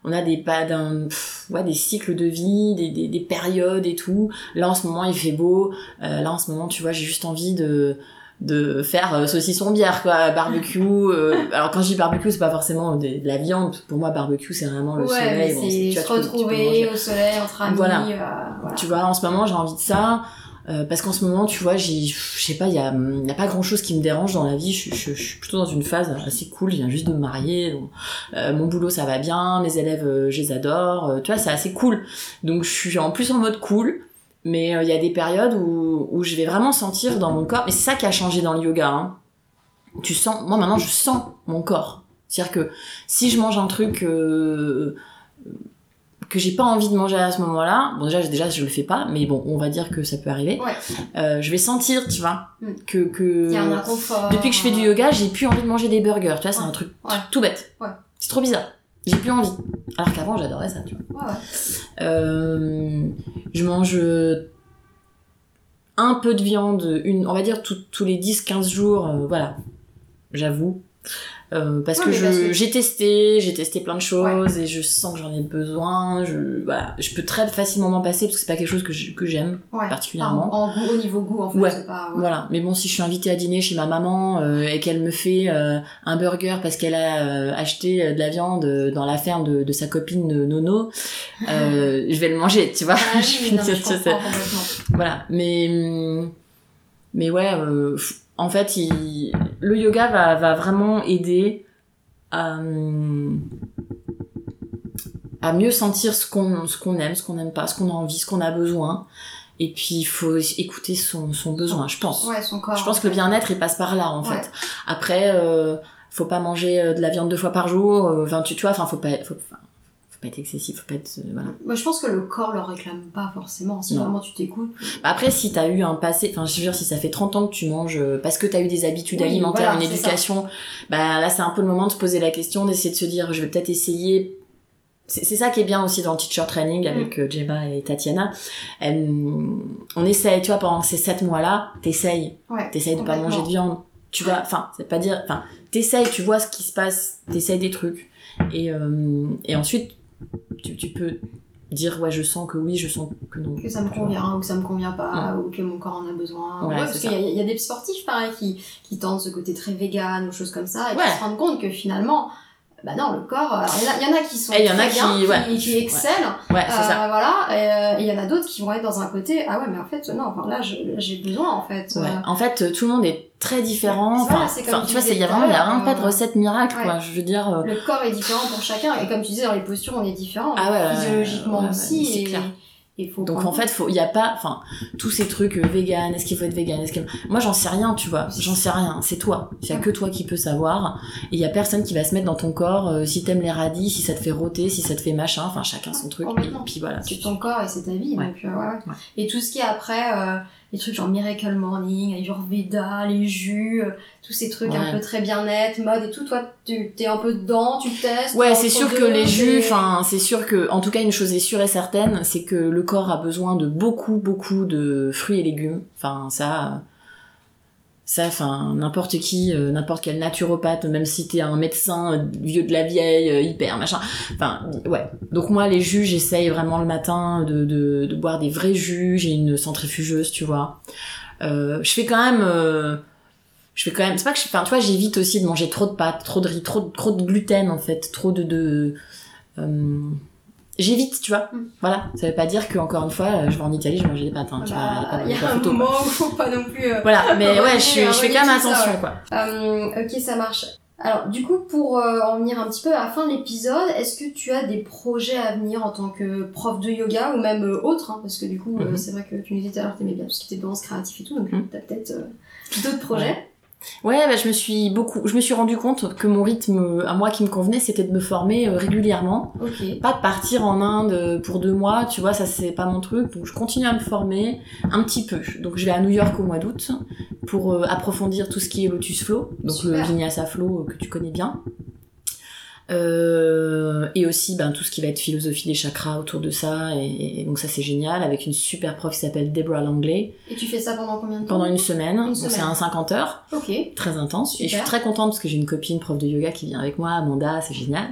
on a des pas d'un ouais des cycles de vie des, des, des périodes et tout là en ce moment il fait beau euh, là en ce moment tu vois j'ai juste envie de de faire euh, saucisson bière quoi barbecue euh, alors quand je dis barbecue c'est pas forcément de, de la viande pour moi barbecue c'est vraiment le ouais, soleil Bon, c'est se retrouver au soleil entre amis. Voilà. euh, voilà. Tu vois, en ce moment, j'ai envie de ça. Euh, parce qu'en ce moment, tu vois, j'ai, je sais pas, il y a, y a pas grand chose qui me dérange dans la vie. Je, je, je suis plutôt dans une phase assez cool. Je viens juste de me marier. euh, mon boulot, ça va bien. Mes élèves, euh, je les adore. euh, tu vois, c'est assez cool. Donc, je suis en plus en mode cool. Mais il y a des périodes où, où je vais vraiment sentir dans mon corps. Mais c'est ça qui a changé dans le yoga. Hein. Tu sens, moi maintenant, je sens mon corps. C'est-à-dire que si je mange un truc que j'ai pas envie de manger à ce moment-là, bon déjà, déjà je le fais pas, mais bon, on va dire que ça peut arriver. Ouais. Euh, je vais sentir, tu vois, Mm. que que Il y a un inconfort. depuis que je fais du yoga, j'ai plus envie de manger des burgers. Tu vois, c'est Ouais. un truc Ouais. tout bête. C'est trop bizarre. J'ai plus envie. Alors qu'avant, j'adorais ça, tu vois. Euh, je mange euh, un peu de viande, une, on va dire tout- tous les 10-15 jours, euh, voilà, j'avoue. Euh, parce Ouais, que je- j'ai testé, j'ai testé plein de choses et je sens que j'en ai besoin. Je, voilà, je peux très facilement m'en passer parce que c'est pas quelque chose que je- que j'aime Ouais. particulièrement. En, en goût, au niveau goût, en fait, pas. ouais. Voilà, mais bon, si je suis invitée à dîner chez ma maman euh, et qu'elle me fait euh, un burger parce qu'elle a euh, acheté euh, de la viande dans la ferme de, de sa copine Nono, euh, je vais le manger, tu vois. Ah oui, non, je voilà, mais mais ouais, euh, en fait, il- le yoga va, va vraiment aider à à mieux sentir ce qu'on ce qu'on aime, ce qu'on n'aime pas, ce qu'on a envie, ce qu'on a besoin. Et puis il faut écouter son, son besoin, je pense. Ouais, son corps. Je pense que le bien-être, il passe par là, en Ouais. fait. Après, euh, faut pas manger euh, de la viande deux fois par jour. euh, Enfin, tu, tu vois, enfin, faut pas, faut pas être excessif, faut pas être, euh, voilà. Moi, je pense que le corps le réclame pas forcément. Si Non. vraiment tu t'écoutes. Après, si t'as eu un passé, enfin, je veux dire, si ça fait 30 ans que tu manges euh, parce que t'as eu des habitudes Oui, alimentaires, voilà, une éducation, bah là, c'est un peu le moment de se poser la question, d'essayer de se dire, je vais peut-être essayer. C'est ça qui est bien aussi dans le teacher training avec euh, Jeba et Tatiana. On essaye, tu vois, pendant ces 7 mois-là, t'essayes. Ouais. T'essayes de pas manger de viande. Tu vois, enfin, c'est pas dire, enfin, t'essayes, tu vois ce qui se passe, t'essayes des trucs. Et, euh, et ensuite, tu, tu peux dire, ouais, je sens que oui, je sens que non. que ça me convient ou que ça me convient pas ou que mon corps en a besoin. Ouais, parce c'est qu'il y, y a des sportifs pareil qui, qui tentent ce côté très vegan ou choses comme ça et Ouais. qui se rendent compte que finalement, bah non, le corps, alors, il y, en a- qui sont Et il y en a très bien, qui- ouais. qui, excellent, Ouais, c'est euh, ça. voilà, et euh, et il y en a d'autres qui vont être dans un côté, ah ouais, mais en fait, non, enfin, là, j'ai besoin en fait. Ouais. euh, En fait, tout le monde est très différent. Enfin, comme tu tu vois, il y a vraiment, il y a l'heure, vraiment pas de euh, recette miracle, quoi. Je veux dire, euh, Le corps est différent pour chacun et comme tu disais, dans les postures, on est différent, Ah physiologiquement aussi. c'est clair. et faut Donc en fait, faut, il y a pas, enfin, tous ces trucs euh, vegan, est-ce qu'il faut être vegan, est-ce que, moi j'en sais rien, tu vois, j'en sais rien, c'est toi, il y a que toi qui peux savoir, et il y a personne qui va se mettre dans ton corps, euh, si t'aimes les radis, si ça te fait rôter, si ça te fait machin, enfin chacun son truc, et puis voilà. c'est ton corps et c'est ta vie. Ouais. Donc, euh, ouais, ouais. Ouais. Et tout ce qui est après, euh, les trucs genre Miracle Morning, Ayurveda, les jus, euh, tous ces trucs Ouais. un peu très bien-être, mode et tout, toi, tu t'es un peu dedans, tu testes. Ouais, c'est sûr que les jus, enfin, c'est sûr que, en tout cas, une chose est sûre et certaine, c'est que le corps a besoin de beaucoup, beaucoup de fruits et légumes. Enfin, ça, ça, enfin, n'importe qui, euh, n'importe quel naturopathe, même si t'es un médecin euh, vieux de la vieille, euh, hyper machin. Enfin, ouais. Donc moi, les jus, j'essaye vraiment le matin de, de, boire des vrais jus. J'ai une centrifugeuse, tu vois. Euh, je fais quand même. je fais quand même c'est pas que je enfin tu vois j'évite aussi de manger trop de pâtes trop de riz trop de- trop de gluten en fait trop de de j'évite tu vois Mm. voilà ça veut pas dire que encore une fois je vais en Italie je vais manger des pâtes hein, tu vois, y a pas- Il y a pas un photo, moment où faut pas non plus. euh, voilà mais ouais je, je fais quand même ça, attention quoi Euh, ok, ça marche. Alors, du coup, pour euh, en venir un petit peu à la fin de l'épisode, est-ce que tu as des projets à venir en tant que prof de yoga ou même euh, autre hein, Parce que du coup, Mhm. c'est vrai que tu nous disais tout à l'heure que t'aimais bien tout ce qui était danse créatif et tout, donc Mhm. t'as peut-être d'autres projets. Ouais, bah, je me suis beaucoup, je me suis rendu compte que mon rythme à moi qui me convenait, c'était de me former euh, régulièrement. Ok. Pas de partir en Inde pour deux mois, tu vois, ça c'est pas mon truc. Donc je continue à me former un petit peu. Donc je vais à New York au mois d'août pour euh, approfondir tout ce qui est Lotus Flow, donc le Super. Vinyasa Flow euh, que tu connais bien. Euh, et aussi ben, tout ce qui va être philosophie des chakras autour de ça. Et, et donc ça c'est génial avec une super prof qui s'appelle Deborah Langley. Et tu fais ça pendant combien de temps? Pendant une semaine. Donc semaine. c'est un 50 heures. Ok. très intense. Et je suis très contente parce que j'ai une copine prof de yoga qui vient avec moi Amanda c'est génial.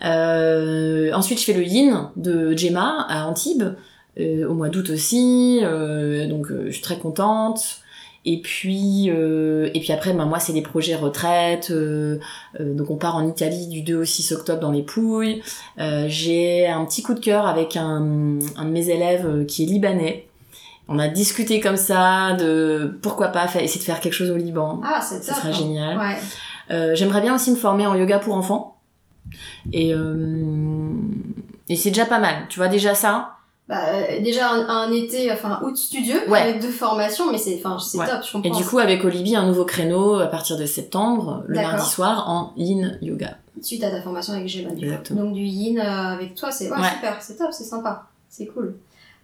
Ah, euh, ensuite, je fais le yin de Gemma à Antibes, euh, au mois d'août aussi, euh, donc euh, je suis très contente. Et puis, euh, et puis après, ben, moi, c'est des projets retraite. euh, euh, donc, on part en Italie du 2 au 6 octobre dans les Pouilles. Euh, J'ai un petit coup de cœur avec un, un de mes élèves euh, qui est libanais. On a discuté comme ça de pourquoi pas faire, essayer de faire quelque chose au Liban. Ah, c'est Ce top. serait génial. Ouais. Euh, J'aimerais bien aussi me former en yoga pour enfants. Et, euh, et c'est déjà pas mal. Tu vois, déjà ça. Bah, euh, déjà un, un été, enfin août studieux Ouais. avec deux formations, mais c'est, enfin, c'est Ouais. top, je comprends. Et du coup, avec Olivier, un nouveau créneau à partir de septembre, le mardi soir, en yin yoga. suite à ta formation avec Gemma, du coup. Donc du yin euh, avec toi, c'est Ouais. super, c'est top, c'est sympa, c'est cool.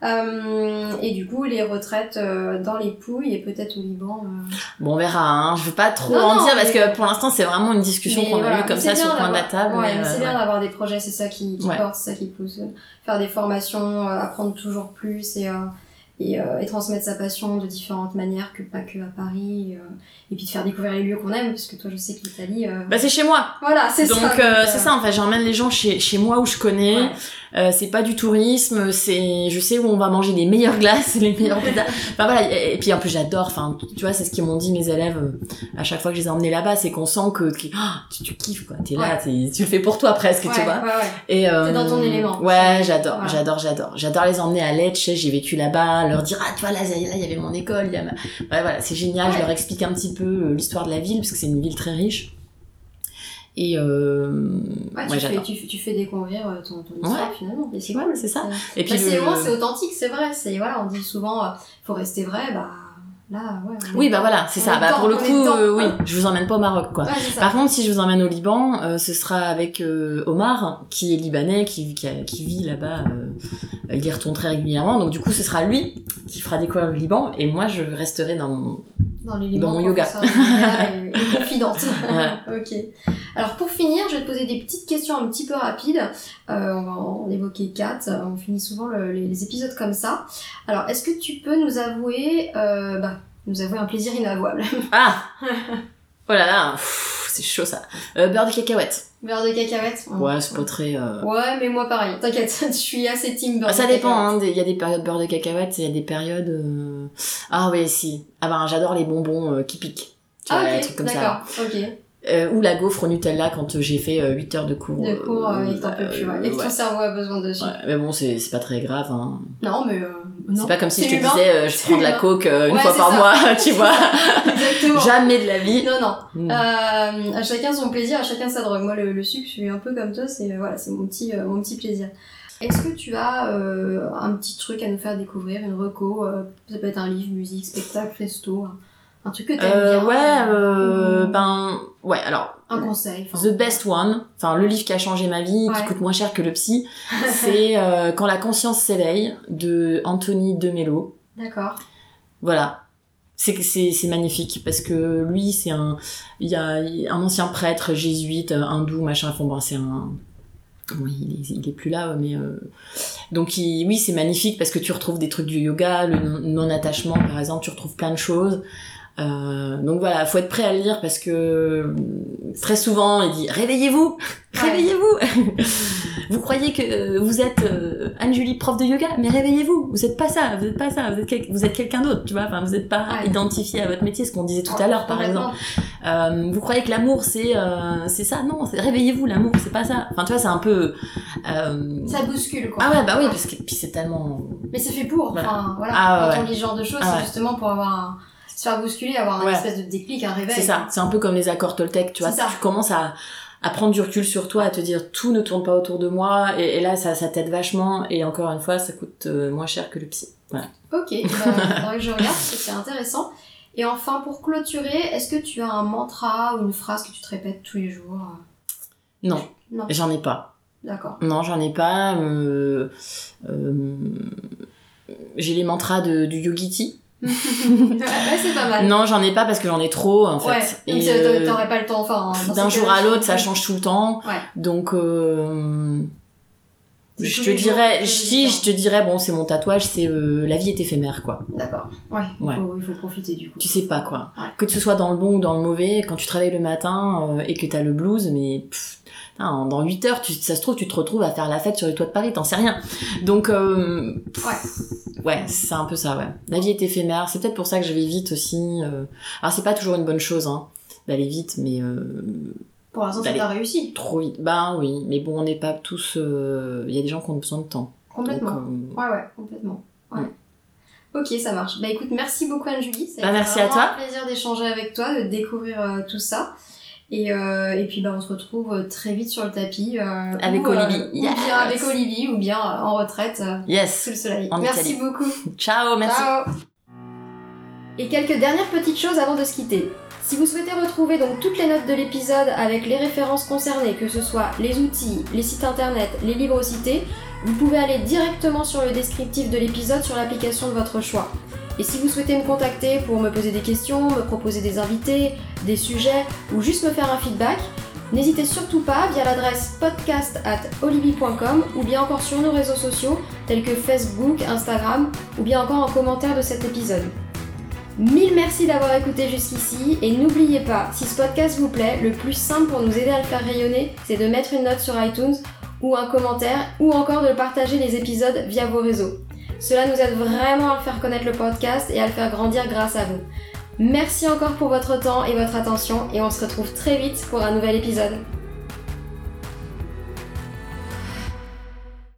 Euh, et du coup, les retraites euh, dans les Pouilles et peut-être au Liban. euh, Bon, on verra. Hein. Je veux pas trop Non, en non, dire parce que pour l'instant, c'est vraiment une discussion qu'on a voilà, eue comme ça sur le coin de la table. Ouais, c'est euh, bien ouais. d'avoir des projets, c'est ça qui, qui Ouais. porte, c'est ça qui pousse. Faire des formations, euh, apprendre toujours plus et, euh, et, euh, et transmettre sa passion de différentes manières, que pas que à Paris. euh, et puis de faire découvrir les lieux qu'on aime, parce que toi, je sais que l'Italie. euh, Bah, c'est chez moi. Voilà, c'est ça. Donc, euh, c'est ça, en fait, j'emmène les gens chez, chez moi où je connais. Ouais. Euh, c'est pas du tourisme, c'est je sais où on va manger les meilleures glaces, les meilleures pizzas. Enfin voilà, et, et puis en plus j'adore, enfin tu vois, c'est ce qu'ils m'ont dit mes élèves euh, à chaque fois que je les ai emmenés là-bas, c'est qu'on sent que, que- ah, tu, tu kiffes quoi, t'es là, Ouais. tu le fais pour toi presque, Ouais, tu vois. ouais, ouais. Et euh, dans ton élément. Ouais, j'adore, j'adore, j'adore. J'adore les emmener à Lecce, j'ai vécu là-bas, leur dire ah tu vois là, il y avait mon école, il y a ma... Ouais, voilà, c'est génial, je Ouais. leur explique un petit peu euh, l'histoire de la ville parce que c'est une ville très riche. Et euh... Ouais, ouais, tu, fais, j'adore. tu, tu fais découvrir euh, ton, ton histoire Ouais. finalement. Et c'est Ouais, cool. c'est ça. Et puis bah, c'est le- moi, c'est authentique, c'est vrai. C'est voilà, on dit souvent, euh, faut rester vrai. Bah là, ouais. Oui, bah voilà, c'est ça. Bah pour le coup, euh, oui, je vous emmène pas au Maroc, quoi. Ouais. Par contre, si je vous emmène au Liban, euh, ce sera avec euh, Omar, qui est libanais, qui, qui, a- qui vit là-bas. euh, il y retourne très régulièrement. Donc du coup, ce sera lui qui fera découvrir le Liban, et moi, je resterai dans mon... dans l'élément dans mon yoga. professeur et, et confidente. Ok. Alors pour finir, je vais te poser des petites questions un petit peu rapides. Euh, on va en évoquer quatre. On finit souvent le- les, les épisodes comme ça. Alors, est-ce que tu peux nous avouer, euh, bah, nous avouer un plaisir inavouable? Ah Oh là là, c'est chaud ça. Euh, beurre de cacahuète. Beurre de cacahuète Ouais, c'est pas très... euh, Ouais, mais moi pareil. T'inquiète, je suis assez team beurre Ah, ça de dépend, hein. Il y a des périodes beurre de cacahuète, il y a des périodes... euh, Ah oui, si. Ah ben, j'adore les bonbons qui piquent. Tu vois, Ah, les ok, trucs comme ça. d'accord, ok. Euh, ou la gaufre au Nutella quand euh, j'ai fait euh, 8 heures de cours. De cours, euh, que t'en peux plus, ouais. Et que ouais. ton cerveau a besoin de sucre. Ouais, mais bon, c'est pas très grave. Hein. Non, mais euh, non. C'est pas comme si je te disais, euh, je prends de la coke euh, une fois par ça. mois, tu vois. Exactement. Jamais de la vie. Non, non. Mm. Euh, à chacun son plaisir, à chacun sa drogue. Moi, le, le sucre, je suis un peu comme toi, c'est euh, voilà, c'est mon petit, euh, mon petit plaisir. Est-ce que tu as euh, un petit truc à nous faire découvrir, une reco euh, Ça peut être un livre, musique, spectacle, resto, un, un truc que t'aimes Euh, bien. ouais, euh, ou ben, ouais, alors, Un conseil. The Best One, enfin, le livre qui a changé ma vie, qui coûte moins cher que le psy, c'est euh, Quand la conscience s'éveille, de Anthony Demello. D'accord. Voilà. C'est c'est c'est magnifique parce que lui c'est un il y a un ancien prêtre jésuite hindou machin enfin bon c'est un oui il est, il est plus là mais euh, donc il- oui c'est magnifique parce que tu retrouves des trucs du yoga le non attachement par exemple tu retrouves plein de choses Euh, donc voilà faut être prêt à le lire parce que euh, très souvent il dit réveillez-vous Ouais. réveillez-vous vous croyez que euh, vous êtes euh, Anne-Julie prof de yoga mais réveillez-vous vous êtes pas ça vous êtes pas ça vous êtes, quel- êtes quelqu'un d'autre tu vois enfin vous êtes pas Ouais. identifié à votre métier ce qu'on disait tout à l'heure par exemple euh, vous croyez que l'amour c'est euh, c'est ça? Non c'est réveillez-vous l'amour c'est pas ça enfin tu vois c'est un peu euh, Ça bouscule, quoi. ah ouais bah oui parce que puis c'est tellement Mais c'est fait pour. Voilà. Enfin, voilà. Ah ouais, Quand on lit ce genre de choses, Ah c'est justement pour avoir un... se faire bousculer, avoir un Ouais. espèce de déclic, un réveil. c'est ça c'est un peu comme les accords Toltec tu vois ça. tu commences à à prendre du recul sur toi, à te dire tout ne tourne pas autour de moi, et, et là ça, ça t'aide vachement, et encore une fois ça coûte euh, moins cher que le psy. Voilà. Ok, bah, faudrait que je regarde c'est intéressant. Et enfin, pour clôturer, est-ce que tu as un mantra ou une phrase que tu te répètes tous les jours Non, Non. j'en ai pas. D'accord. Non, j'en ai pas. euh, euh, j'ai les mantras de, du Yogiti. Ouais, c'est pas mal. Non, j'en ai pas parce que j'en ai trop en fait. ouais, Et, euh, t'aurais pas le temps. Enfin, d'un jour à l'autre, ça change tout le temps. Ouais. Donc, euh, je te dirais, si je te dirais, bon, c'est mon tatouage, c'est euh, la vie est éphémère, quoi. D'accord. Ouais, il Ouais. faut, il faut profiter du coup. Tu sais pas, quoi. Ouais. Que ce soit dans le bon ou dans le mauvais, quand tu travailles le matin euh, et que t'as le blues, mais pff, dans 8 heures, tu, ça se trouve, tu te retrouves à faire la fête sur les toits de Paris, t'en sais rien. Donc, euh, pff, ouais, c'est un peu ça, ouais. La vie est éphémère, c'est peut-être pour ça que je vais vite aussi. euh. Alors, c'est pas toujours une bonne chose, hein, d'aller vite, mais euh, Pour l'instant, ça t'a réussi. trop vite. Bah oui, mais bon, on n'est pas tous. euh, Il y a des gens qui ont besoin de temps. Complètement. Donc, euh, Ouais, ouais, complètement. Ouais. Ok, ça marche. Bah écoute, merci beaucoup Anne-Julie. Bah, merci à toi. un plaisir d'échanger avec toi, de découvrir euh, tout ça. Et, euh, et puis bah, on se retrouve euh, très vite sur le tapis. euh, Avec ou, euh, Olivie. ou bien avec Olivie, ou bien en retraite Yes. sous le soleil. En merci Italie. beaucoup. Ciao, merci. Ciao. Et quelques dernières petites choses avant de se quitter. Si vous souhaitez retrouver donc toutes les notes de l'épisode avec les références concernées, que ce soit les outils, les sites internet, les livres cités, vous pouvez aller directement sur le descriptif de l'épisode sur l'application de votre choix. Et si vous souhaitez me contacter pour me poser des questions, me proposer des invités, des sujets ou juste me faire un feedback, n'hésitez surtout pas via l'adresse podcast at ou bien encore sur nos réseaux sociaux tels que Facebook, Instagram ou bien encore en commentaire de cet épisode. Mille merci d'avoir écouté jusqu'ici et n'oubliez pas, si ce podcast vous plaît, le plus simple pour nous aider à le faire rayonner, c'est de mettre une note sur iTunes ou un commentaire ou encore de partager les épisodes via vos réseaux. Cela nous aide vraiment à faire connaître le podcast et à le faire grandir grâce à vous. Merci encore pour votre temps et votre attention et on se retrouve très vite pour un nouvel épisode.